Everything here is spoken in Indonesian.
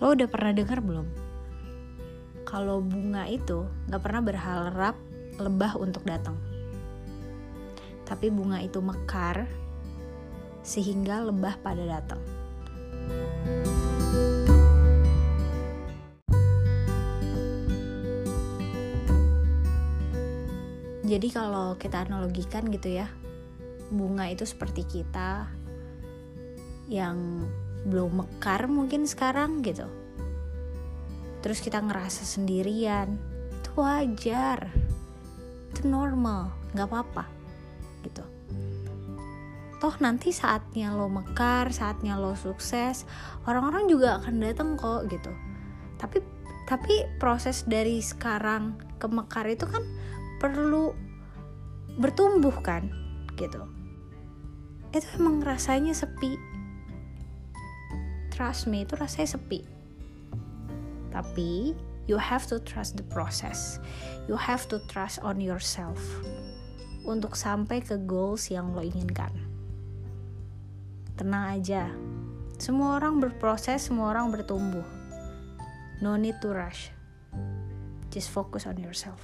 lo udah pernah dengar belum? Kalau bunga itu nggak pernah berharap lebah untuk datang. Tapi bunga itu mekar sehingga lebah pada datang. Jadi kalau kita analogikan gitu ya, bunga itu seperti kita yang belum mekar mungkin sekarang gitu. Terus kita ngerasa sendirian, itu wajar, itu normal, nggak apa-apa gitu. Toh nanti saatnya lo mekar, saatnya lo sukses, orang-orang juga akan datang kok gitu. Tapi tapi proses dari sekarang ke mekar itu kan perlu bertumbuh kan gitu itu emang rasanya sepi trust me itu rasanya sepi. Tapi you have to trust the process. You have to trust on yourself untuk sampai ke goals yang lo inginkan. Tenang aja. Semua orang berproses semua orang bertumbuh. No need to rush. Just focus on yourself